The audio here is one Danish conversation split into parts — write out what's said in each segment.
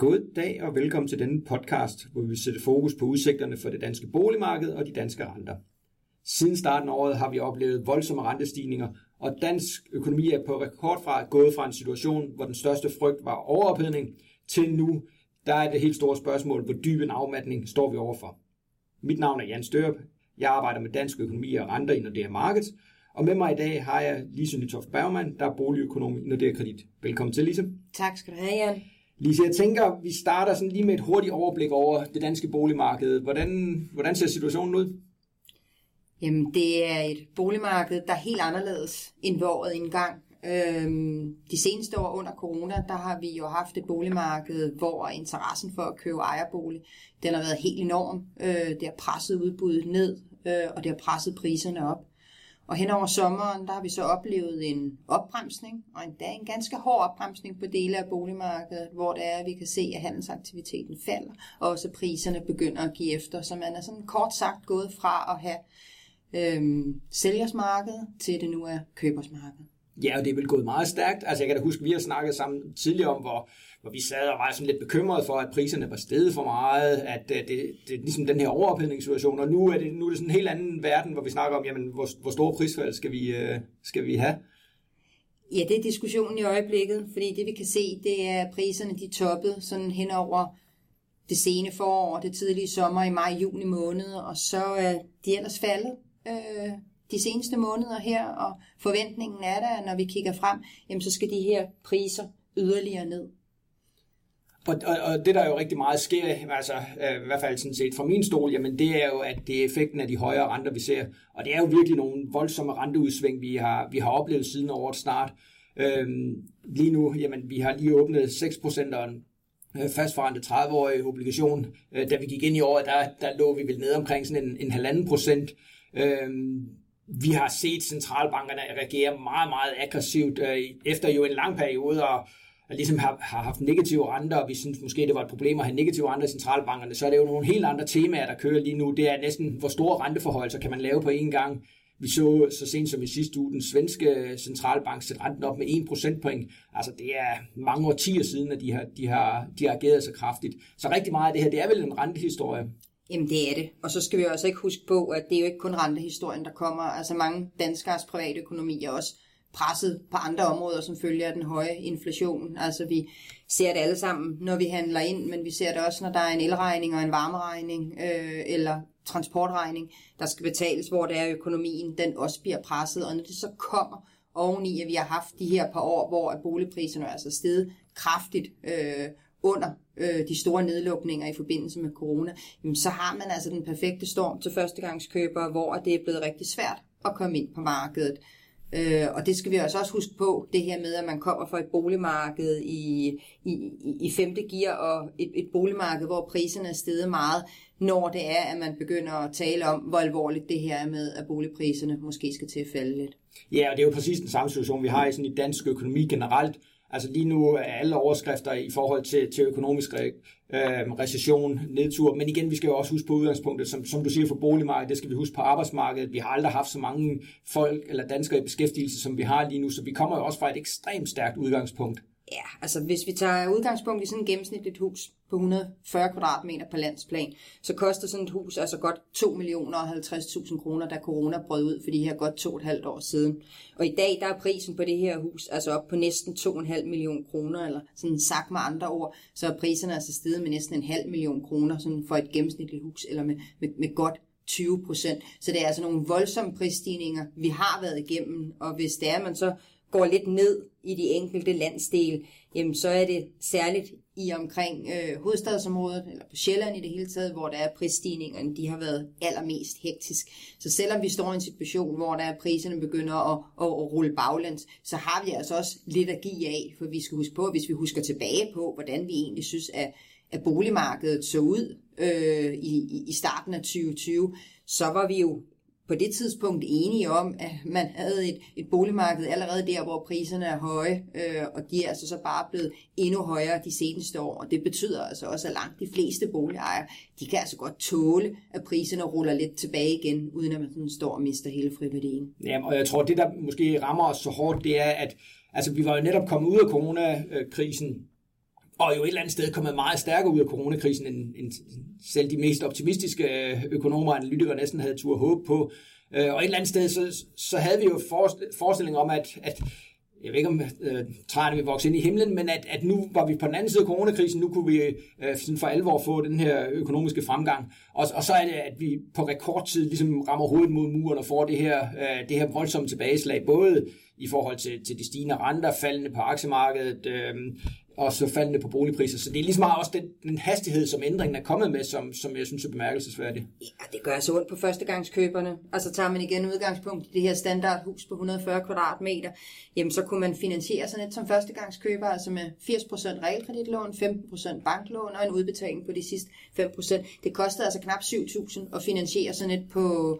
God dag og velkommen til denne podcast, hvor vi vil sætte fokus på udsigterne for det danske boligmarked og de danske renter. Siden starten af året har vi oplevet voldsomme rentestigninger, og dansk økonomi er på rekord fra gået fra en situation, hvor den største frygt var overophedning, til nu, der er det helt store spørgsmål, hvor dyb en afmatning står vi overfor. Mit navn er Jan Størup. Jeg arbejder med dansk økonomi og renter i Nordea Markets, og med mig i dag har jeg Lise Nytoft Bergman, der er boligøkonom i Nordea Kredit. Velkommen til, Lise. Tak skal du have, Jan. Lise, jeg tænker, vi starter sådan lige med et hurtigt overblik over det danske boligmarked. Hvordan, hvordan ser situationen ud? Jamen, det er et boligmarked, der er helt anderledes end ved året engang. Øhm, de seneste år under corona, der har vi jo haft et boligmarked, hvor interessen for at købe ejerbolig, den har været helt enorm. Øh, det har presset udbuddet ned, øh, og det har presset priserne op. Og hen over sommeren, der har vi så oplevet en opbremsning, og endda en ganske hård opbremsning på dele af boligmarkedet, hvor det er, at vi kan se, at handelsaktiviteten falder, og også priserne begynder at give efter. Så man er sådan kort sagt gået fra at have øhm, sælgersmarked til det nu er købersmarked. Ja, og det er vel gået meget stærkt. Altså jeg kan da huske, at vi har snakket sammen tidligere om, hvor, hvor vi sad og var sådan lidt bekymrede for, at priserne var steget for meget, at det, det, det er ligesom den her overophedningssituation, og nu er, det, nu er det sådan en helt anden verden, hvor vi snakker om, jamen, hvor, hvor store prisfald skal vi, øh, skal vi have? Ja, det er diskussionen i øjeblikket, fordi det vi kan se, det er, at priserne de toppede sådan hen over det sene forår og det tidlige sommer i maj-juni måned, og så er de ellers faldet øh, de seneste måneder her, og forventningen er der, at når vi kigger frem, jamen så skal de her priser yderligere ned. Og, og, og det der jo rigtig meget sker, altså øh, i hvert fald sådan set fra min stol, jamen det er jo, at det er effekten af de højere renter, vi ser. Og det er jo virkelig nogle voldsomme renteudsving, vi har, vi har oplevet siden året start. Øhm, lige nu, jamen vi har lige åbnet 6% og en øh, fastforrentet 30-årig obligation. Øh, da vi gik ind i året, der, der lå vi vel ned omkring sådan en, en halvanden procent. Øhm, vi har set centralbankerne reagere meget, meget aggressivt øh, efter jo en lang periode og, og ligesom har, har haft negative renter, og vi synes måske, det var et problem at have negative renter i centralbankerne, så er det jo nogle helt andre temaer, der kører lige nu. Det er næsten, hvor store renteforhold kan man lave på én gang. Vi så så sent som i sidste uge den svenske centralbank sætte renten op med 1 procentpoint. Altså det er mange årtier siden, at de har, de har, de har ageret så kraftigt. Så rigtig meget af det her, det er vel en rentehistorie. Jamen det er det. Og så skal vi også ikke huske på, at det er jo ikke kun rentehistorien, der kommer. Altså mange danskers private økonomi er også presset på andre områder, som følger af den høje inflation. Altså vi ser det alle sammen, når vi handler ind, men vi ser det også, når der er en elregning og en varmeregning øh, eller transportregning, der skal betales, hvor det er økonomien, den også bliver presset. Og når det så kommer oveni, at vi har haft de her par år, hvor boligpriserne er altså steget kraftigt øh, under øh, de store nedlukninger i forbindelse med corona, jamen, så har man altså den perfekte storm til førstegangskøbere, hvor det er blevet rigtig svært at komme ind på markedet. Øh, og det skal vi altså også huske på, det her med, at man kommer fra et boligmarked i, i, i femte gear, og et, et boligmarked, hvor priserne er steget meget, når det er, at man begynder at tale om, hvor alvorligt det her er med, at boligpriserne måske skal til at falde lidt. Ja, og det er jo præcis den samme situation, vi har i, sådan i dansk økonomi generelt. Altså lige nu er alle overskrifter i forhold til, til økonomisk øh, recession, nedtur. Men igen, vi skal jo også huske på udgangspunktet, som, som du siger for boligmarkedet, det skal vi huske på arbejdsmarkedet. Vi har aldrig haft så mange folk eller danskere i beskæftigelse, som vi har lige nu, så vi kommer jo også fra et ekstremt stærkt udgangspunkt. Ja, altså hvis vi tager udgangspunkt i sådan et gennemsnitligt hus på 140 kvadratmeter på landsplan, så koster sådan et hus altså godt 2 millioner og 50.000 kroner, da corona brød ud for de her godt to og et halvt år siden. Og i dag der er prisen på det her hus altså op på næsten 2,5 millioner kroner, eller sådan sagt med andre ord, så er priserne altså steget med næsten en halv million kroner sådan for et gennemsnitligt hus, eller med, med, med godt 20 procent. Så det er altså nogle voldsomme prisstigninger, vi har været igennem, og hvis det er, man så går lidt ned i de enkelte landsdele, jamen så er det særligt i omkring øh, hovedstadsområdet, eller på Sjælland i det hele taget, hvor der er prisstigningerne, de har været allermest hektisk. Så selvom vi står i en situation, hvor der er priserne begynder at, at, at rulle baglæns, så har vi altså også lidt at give af, for vi skal huske på, hvis vi husker tilbage på, hvordan vi egentlig synes, at, at boligmarkedet så ud øh, i, i starten af 2020, så var vi jo på det tidspunkt enige om, at man havde et, et boligmarked allerede der, hvor priserne er høje, øh, og de er altså så bare blevet endnu højere de seneste år. Og det betyder altså også, at langt de fleste boligejere, de kan altså godt tåle, at priserne ruller lidt tilbage igen, uden at man sådan står og mister hele friværdien. Ja, og jeg tror, det der måske rammer os så hårdt, det er, at altså, vi var jo netop kommet ud af coronakrisen, og jo et eller andet sted kommet meget stærkere ud af coronakrisen, end, end selv de mest optimistiske øh, økonomer og analytikere næsten havde tur håb på. Øh, og et eller andet sted, så, så havde vi jo forestilling om, at, at jeg ved ikke om øh, træerne vil vokse ind i himlen, men at, at nu var vi på den anden side af coronakrisen, nu kunne vi øh, sådan for alvor få den her økonomiske fremgang. Og, og så er det, at vi på rekordtid ligesom rammer hovedet mod muren og får det her, øh, det her voldsomme tilbageslag, både i forhold til, til de stigende renter, faldende på aktiemarkedet, øh, og så faldende på boligpriser. Så det er ligesom også den, den hastighed, som ændringen er kommet med, som, som jeg synes er bemærkelsesværdig. Ja, det gør så ondt på førstegangskøberne. Altså tager man igen udgangspunkt i det her standardhus på 140 kvadratmeter, jamen så kunne man finansiere sådan et som førstegangskøber, altså med 80% realkreditlån, 15% banklån og en udbetaling på de sidste 5%. Det kostede altså knap 7.000 at finansiere sådan et på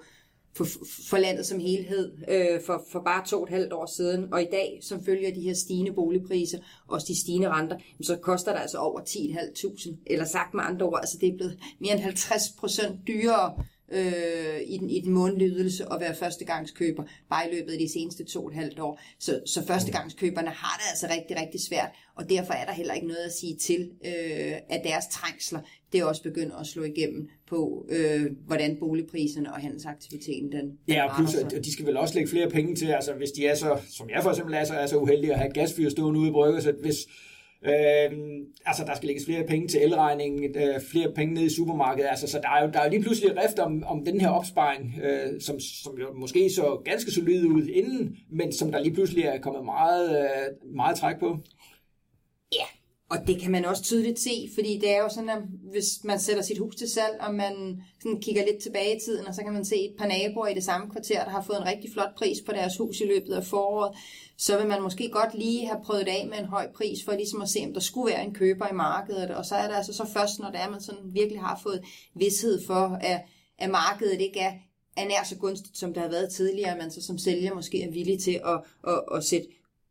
for, for landet som helhed øh, for, for bare to og et halvt år siden. Og i dag, som følger de her stigende boligpriser, også de stigende renter, så koster det altså over 10.500. Eller sagt med andre ord, altså det er blevet mere end 50 procent dyrere øh, i, den, i den månedlige ydelse at være førstegangskøber, bare i løbet af de seneste to og et halvt år. Så, så førstegangskøberne har det altså rigtig, rigtig svært, og derfor er der heller ikke noget at sige til, øh, at deres trængsler, det også begynder at slå igennem på, øh, hvordan boligpriserne og handelsaktiviteten den Ja, og plus, at de skal vel også lægge flere penge til, altså hvis de er så, som jeg for eksempel er så, er så uheldig at have gasfyr stående ude i brygget, så hvis, Øh, altså, der skal lægges flere penge til elregningen, øh, flere penge ned i supermarkedet. Altså, så der er jo, der er jo lige pludselig rift om, om den her opsparing, øh, som, som jo måske så ganske solid ud inden, men som der lige pludselig er kommet meget, øh, meget træk på. Og det kan man også tydeligt se, fordi det er jo sådan, at hvis man sætter sit hus til salg, og man sådan kigger lidt tilbage i tiden, og så kan man se et par naboer i det samme kvarter, der har fået en rigtig flot pris på deres hus i løbet af foråret, så vil man måske godt lige have prøvet det af med en høj pris, for ligesom at se, om der skulle være en køber i markedet. Og så er det altså så først, når det er, man sådan virkelig har fået vidshed for, at, at markedet ikke er, er nær så gunstigt, som det har været tidligere, at man så som sælger måske er villig til at, at, at sætte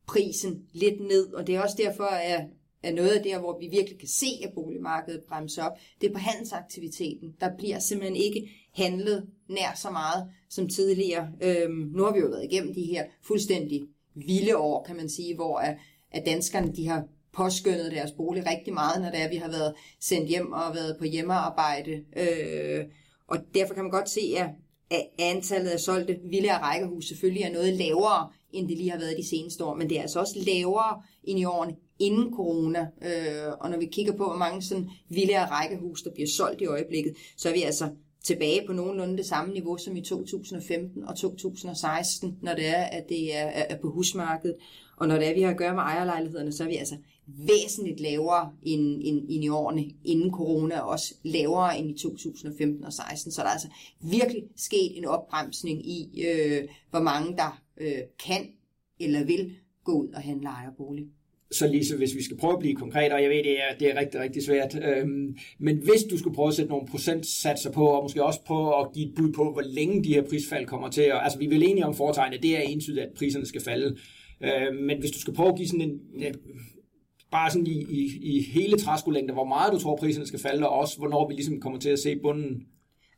prisen lidt ned. Og det er også derfor, at er noget af det, hvor vi virkelig kan se, at boligmarkedet bremser op, det er på handelsaktiviteten. Der bliver simpelthen ikke handlet nær så meget som tidligere. Øhm, nu har vi jo været igennem de her fuldstændig vilde år, kan man sige, hvor at, at danskerne de har påskyndet deres bolig rigtig meget, når det er, vi har været sendt hjem og været på hjemmearbejde. Øh, og derfor kan man godt se, at antallet af solgte villaer og rækkehus selvfølgelig er noget lavere, end det lige har været de seneste år, men det er altså også lavere end i årene inden corona. Øh, og når vi kigger på, hvor mange sådan villa rækkehus, der bliver solgt i øjeblikket, så er vi altså tilbage på nogenlunde det samme niveau som i 2015 og 2016, når det er, at det er, er på husmarkedet. Og når det er, at vi har at gøre med ejerlejlighederne, så er vi altså væsentligt lavere end, end, end i årene inden corona, og også lavere end i 2015 og 16. Så der er altså virkelig sket en opbremsning i, øh, hvor mange der øh, kan eller vil gå ud og handle ejerbolig. Så Lise, hvis vi skal prøve at blive konkret, og jeg ved, det er, det er rigtig, rigtig svært, øhm, men hvis du skulle prøve at sætte nogle procentsatser på, og måske også prøve at give et bud på, hvor længe de her prisfald kommer til, og, altså vi er vel enige om foretegnet, det er entydigt, at priserne skal falde, øhm, men hvis du skal prøve at give sådan en, bare sådan i, i, i hele træskolængde, hvor meget du tror, priserne skal falde, og også hvornår vi ligesom kommer til at se bunden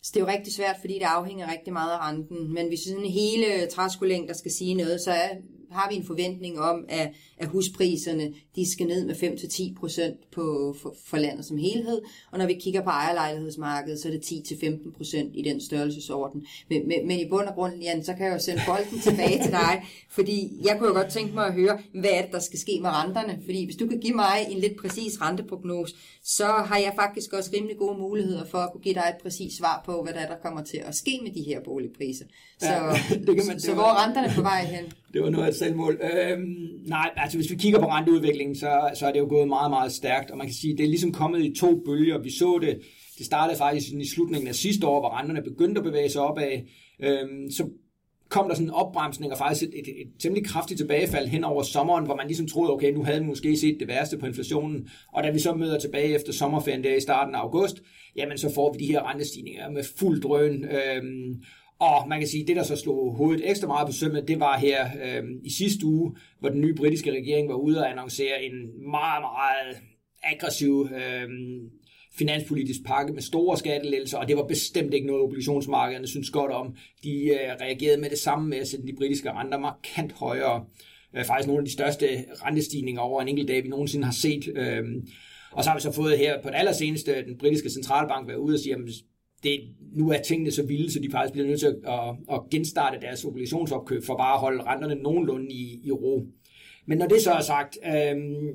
så det er jo rigtig svært, fordi det afhænger rigtig meget af renten. Men hvis sådan hele træskolængder skal sige noget, så er har vi en forventning om, at, at huspriserne de skal ned med 5-10 procent på, for, for landet som helhed, og når vi kigger på ejerlejlighedsmarkedet, så er det 10-15 procent i den størrelsesorden. Men, men, men i bund og grund, Jan, så kan jeg jo sende bolden tilbage til dig, fordi jeg kunne jo godt tænke mig at høre, hvad er det, der skal ske med renterne? Fordi hvis du kan give mig en lidt præcis renteprognose, så har jeg faktisk også rimelig gode muligheder for at kunne give dig et præcis svar på, hvad der, er, der kommer til at ske med de her boligpriser. Så, ja, det kan man, så, så hvor er renterne på vej hen? Det var noget af et selvmål. Øhm, nej, altså hvis vi kigger på renteudviklingen, så, så er det jo gået meget, meget stærkt, og man kan sige, det er ligesom kommet i to bølger. Vi så det, det startede faktisk i slutningen af sidste år, hvor renterne begyndte at bevæge sig opad. Øhm, så kom der sådan en opbremsning og faktisk et, et, et temmelig kraftigt tilbagefald hen over sommeren, hvor man ligesom troede, okay, nu havde vi måske set det værste på inflationen. Og da vi så møder tilbage efter sommerferien der i starten af august, jamen så får vi de her rentestigninger med fuld drøn. Øhm, og man kan sige, at det, der så slog hovedet ekstra meget på sømmet, det var her øh, i sidste uge, hvor den nye britiske regering var ude og annoncere en meget, meget aggressiv øh, finanspolitisk pakke med store skattelettelser, og det var bestemt ikke noget, obligationsmarkederne synes godt om. De øh, reagerede med det samme med at sætte de britiske renter markant højere. Øh, faktisk nogle af de største rentestigninger over en enkelt dag, vi nogensinde har set. Øh, Og så har vi så fået her på det allerseneste, den britiske centralbank været ude og sige, at det, nu er tingene så vilde, så de faktisk bliver nødt til at, at, at genstarte deres obligationsopkøb for bare at holde renterne nogenlunde i, i ro. Men når det så er sagt, øhm,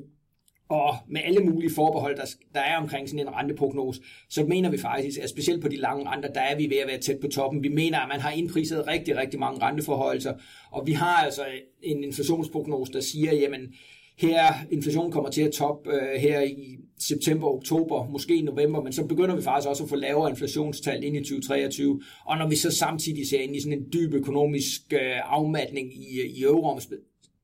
og med alle mulige forbehold, der, der er omkring sådan en renteprognose, så mener vi faktisk, at specielt på de lange renter, der er vi ved at være tæt på toppen. Vi mener, at man har indpriset rigtig, rigtig mange renteforholdelser, og vi har altså en inflationsprognose, der siger, jamen, her inflationen kommer til at top øh, her i september, oktober, måske i november, men så begynder vi faktisk også at få lavere inflationstal ind i 2023. Og når vi så samtidig ser ind i sådan en dyb økonomisk øh, afmatning i, øh, i euroområdet,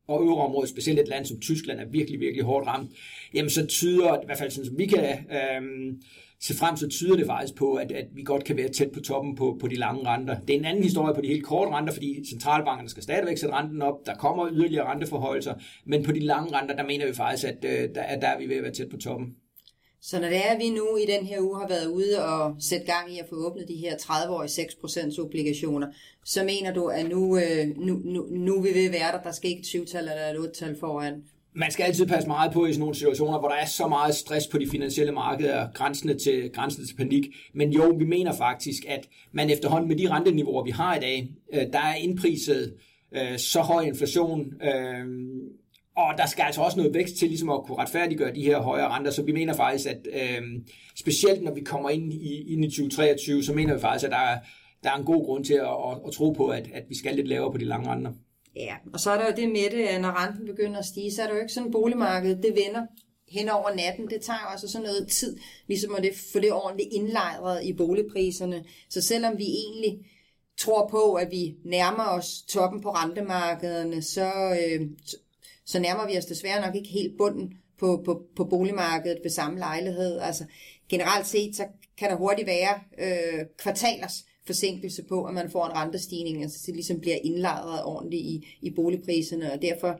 og euroområdet, specielt et land som Tyskland, er virkelig, virkelig hårdt ramt, jamen så tyder, i hvert fald sådan som vi kan øh, se frem, så tyder det faktisk på, at, at vi godt kan være tæt på toppen på, på de lange renter. Det er en anden historie på de helt korte renter, fordi centralbankerne skal stadigvæk sætte renten op, der kommer yderligere renteforholdelser, men på de lange renter, der mener vi faktisk, at øh, der, der er vi ved at være tæt på toppen. Så når det er, at vi nu i den her uge har været ude og sætte gang i at få åbnet de her 30-årige 6% obligationer, så mener du, at nu, øh, nu, nu, nu vil vi være der, der skal ikke et 20-tal eller et 8-tal foran? Man skal altid passe meget på i sådan nogle situationer, hvor der er så meget stress på de finansielle markeder, grænsende til, grænsende til panik. Men jo, vi mener faktisk, at man efterhånden med de renteniveauer, vi har i dag, øh, der er indpriset øh, så høj inflation, og der skal altså også noget vækst til ligesom at kunne retfærdiggøre de her højere renter, så vi mener faktisk, at øh, specielt når vi kommer ind i, ind i 2023, så mener vi faktisk, at der er, der er en god grund til at, at, at tro på, at, at vi skal lidt lavere på de lange renter. Ja, og så er der jo det med det, at når renten begynder at stige, så er der jo ikke sådan, boligmarkedet det vender hen over natten. Det tager også altså sådan noget tid, ligesom at det, få det ordentligt indlejret i boligpriserne. Så selvom vi egentlig tror på, at vi nærmer os toppen på rentemarkederne, så, øh, så nærmer vi os desværre nok ikke helt bunden på, på, på boligmarkedet ved samme lejlighed. Altså generelt set, så kan der hurtigt være øh, kvartalers forsinkelse på, at man får en rentestigning, altså det ligesom bliver indlejret ordentligt i, i boligpriserne, og derfor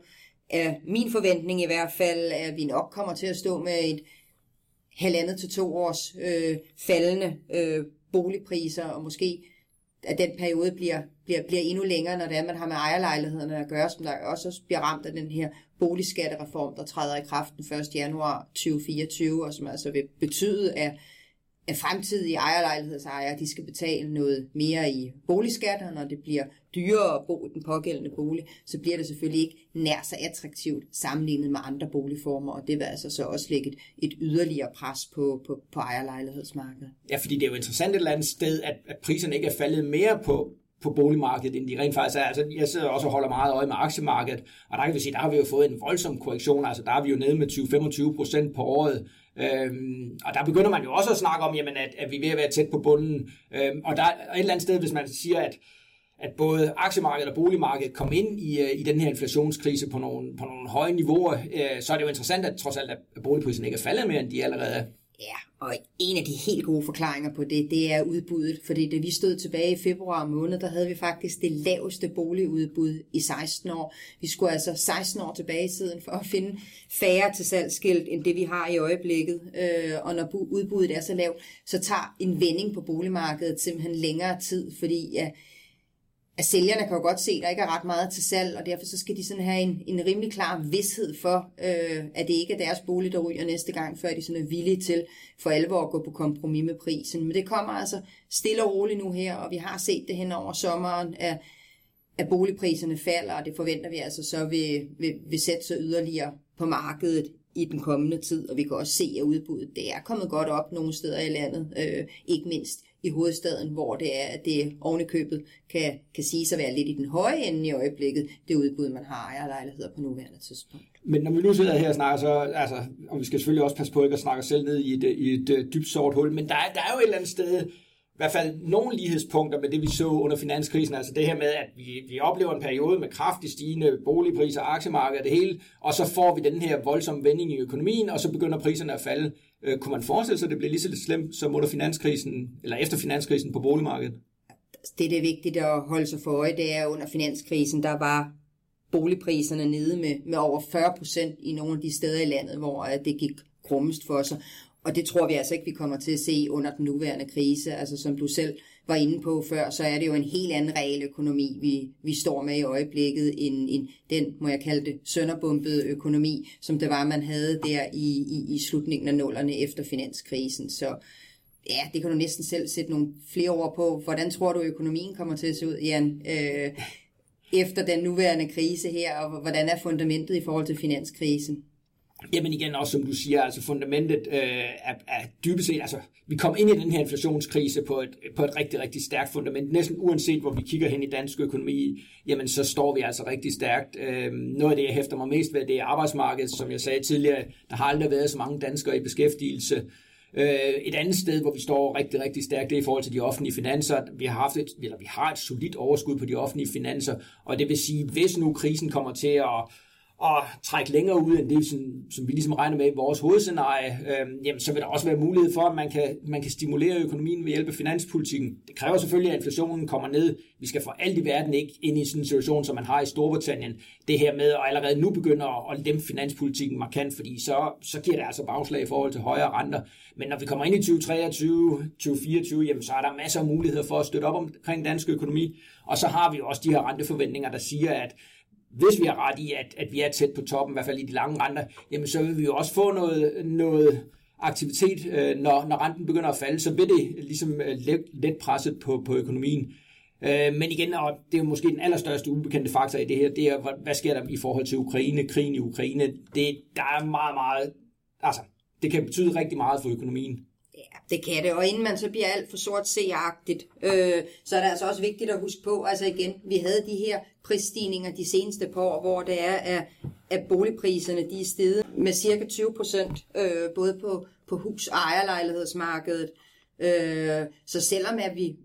er min forventning i hvert fald, at vi nok kommer til at stå med et halvandet til to års øh, faldende øh, boligpriser, og måske at den periode bliver, bliver, bliver endnu længere, når det er, man har med ejerlejlighederne at gøre, som der også bliver ramt af den her boligskattereform, der træder i kraft den 1. januar 2024, og som altså vil betyde, at at fremtidige ejerlejlighedsejere, de skal betale noget mere i boligskatter, når det bliver dyrere at bo i den pågældende bolig, så bliver det selvfølgelig ikke nær så attraktivt sammenlignet med andre boligformer, og det vil altså så også lægge et, et yderligere pres på, på, på ejerlejlighedsmarkedet. Ja, fordi det er jo interessant et eller andet sted, at, at priserne ikke er faldet mere på, på boligmarkedet, end de rent faktisk er. Altså, jeg sidder også og holder meget øje med aktiemarkedet, og der kan vi sige, der har vi jo fået en voldsom korrektion, altså der er vi jo nede med 20-25 procent på året, Øhm, og der begynder man jo også at snakke om, jamen, at, at vi er ved at være tæt på bunden. Øhm, og der er et eller andet sted, hvis man siger, at, at både aktiemarkedet og boligmarkedet kom ind i, øh, i den her inflationskrise på nogle, på nogle høje niveauer, øh, så er det jo interessant, at trods alt, at boligpriserne ikke er faldet mere, end de allerede er. Ja, og en af de helt gode forklaringer på det, det er udbuddet. Fordi da vi stod tilbage i februar måned, der havde vi faktisk det laveste boligudbud i 16 år. Vi skulle altså 16 år tilbage i tiden for at finde færre til salgsskilt, end det vi har i øjeblikket. Øh, og når udbuddet er så lavt, så tager en vending på boligmarkedet simpelthen længere tid, fordi ja, at sælgerne kan jo godt se, at der ikke er ret meget til salg, og derfor så skal de sådan have en, en rimelig klar vidshed for, øh, at det ikke er deres bolig, der ryger næste gang, før de sådan er villige til for alvor at gå på kompromis med prisen. Men det kommer altså stille og roligt nu her, og vi har set det hen over sommeren, at, at boligpriserne falder, og det forventer vi altså så vil, vil, vil sætte sig yderligere på markedet i den kommende tid, og vi kan også se, at udbuddet det er kommet godt op nogle steder i landet, øh, ikke mindst i hovedstaden, hvor det er, at det ovenikøbet kan, kan sige at være lidt i den høje ende i øjeblikket, det udbud, man har ejerlejligheder på nuværende tidspunkt. Men når vi nu sidder her og snakker, så, altså, og vi skal selvfølgelig også passe på ikke at snakke os selv ned i et, i et, et dybt sort hul, men der er, der er jo et eller andet sted, i hvert fald nogle lighedspunkter med det, vi så under finanskrisen. Altså det her med, at vi, vi oplever en periode med kraftigt stigende boligpriser, aktiemarked og det hele, og så får vi den her voldsomme vending i økonomien, og så begynder priserne at falde. Øh, kunne man forestille sig, at det bliver lige så slemt som under finanskrisen, eller efter finanskrisen på boligmarkedet? Det, det er vigtigt at holde sig for øje, det er under finanskrisen, der var boligpriserne nede med, med over 40 procent i nogle af de steder i landet, hvor øh, det gik krummest for sig. Og det tror vi altså ikke, vi kommer til at se under den nuværende krise. Altså som du selv var inde på før, så er det jo en helt anden realøkonomi, vi, vi står med i øjeblikket, end, end den, må jeg kalde det, sønderbumpede økonomi, som det var, man havde der i, i, i slutningen af nullerne efter finanskrisen. Så ja, det kan du næsten selv sætte nogle flere ord på. Hvordan tror du, økonomien kommer til at se ud, Jan? Øh, efter den nuværende krise her, og hvordan er fundamentet i forhold til finanskrisen? Jamen igen, også som du siger, altså fundamentet øh, er, er dybest set, altså vi kom ind i den her inflationskrise på et, på et rigtig, rigtig stærkt fundament. Næsten uanset hvor vi kigger hen i dansk økonomi, jamen så står vi altså rigtig stærkt. Øh, noget af det, jeg hæfter mig mest ved, det er arbejdsmarkedet, som jeg sagde tidligere, der har aldrig været så mange danskere i beskæftigelse. Øh, et andet sted, hvor vi står rigtig, rigtig stærkt, det er i forhold til de offentlige finanser. Vi har, haft et, eller vi har et solidt overskud på de offentlige finanser, og det vil sige, hvis nu krisen kommer til at at trække længere ud end det, som, som vi ligesom regner med i vores hovedscenarie, øh, jamen, så vil der også være mulighed for, at man kan, man kan stimulere økonomien ved hjælp af finanspolitikken. Det kræver selvfølgelig, at inflationen kommer ned. Vi skal for alt i verden ikke ind i sådan en situation, som man har i Storbritannien. Det her med at allerede nu begynder at, at lempe finanspolitikken markant, fordi så, så giver det altså bagslag i forhold til højere renter. Men når vi kommer ind i 2023, 2024, jamen, så er der masser af muligheder for at støtte op omkring dansk økonomi. Og så har vi jo også de her renteforventninger, der siger, at hvis vi har ret i, at, at vi er tæt på toppen, i hvert fald i de lange renter, jamen så vil vi jo også få noget, noget aktivitet, øh, når, når renten begynder at falde, så vil det ligesom øh, let, let presset på, på økonomien. Øh, men igen, og det er jo måske den allerstørste ubekendte faktor i det her, det er, hvad sker der i forhold til Ukraine, krigen i Ukraine. Det, der er meget, meget, altså, det kan betyde rigtig meget for økonomien. Ja, det kan det, og inden man så bliver alt for sort seagtigt, øh, så er det altså også vigtigt at huske på, altså igen, vi havde de her prisstigninger de seneste par år, hvor det er, at, at boligpriserne de er steget med cirka 20 procent, øh, både på, på hus- og ejerlejlighedsmarkedet. Øh, så selvom at vi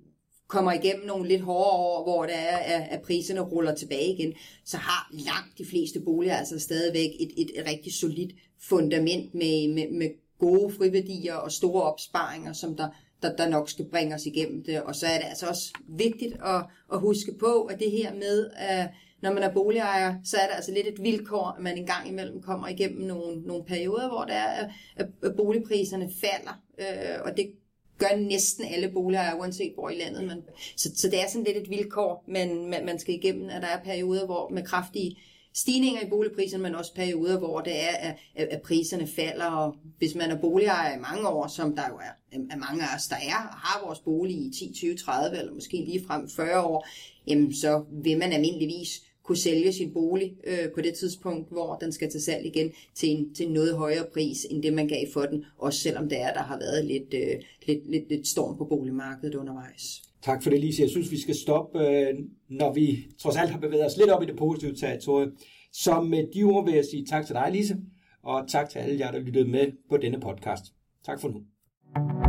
kommer igennem nogle lidt hårdere år, hvor det er, at, at priserne ruller tilbage igen, så har langt de fleste boliger altså stadigvæk et, et, et rigtig solidt fundament med, med, med gode friværdier og store opsparinger, som der, der, der nok skal bringe os igennem det. Og så er det altså også vigtigt at, at huske på, at det her med, at når man er boligejer, så er det altså lidt et vilkår, at man en gang imellem kommer igennem nogle, nogle perioder, hvor der er, at boligpriserne falder. Øh, og det gør næsten alle boligejere, uanset hvor i landet. Man, så, så det er sådan lidt et vilkår, man, man, man skal igennem, at der er perioder, hvor med kraftige stigninger i boligpriserne, men også perioder, hvor det er, at, at priserne falder. Og hvis man er boligejer i mange år, som der jo er, er mange af os, der er, og har vores bolig i 10, 20, 30 eller måske lige frem 40 år, jamen så vil man almindeligvis kunne sælge sin bolig øh, på det tidspunkt, hvor den skal til salg igen til en, til en noget højere pris, end det man gav for den, også selvom det er, der har været lidt, øh, lidt, lidt, lidt storm på boligmarkedet undervejs. Tak for det, Lise. Jeg synes, vi skal stoppe, øh, når vi trods alt har bevæget os lidt op i det positive territorie. Så med øh, de ord vil jeg sige tak til dig, Lise, og tak til alle jer, der lyttede med på denne podcast. Tak for nu.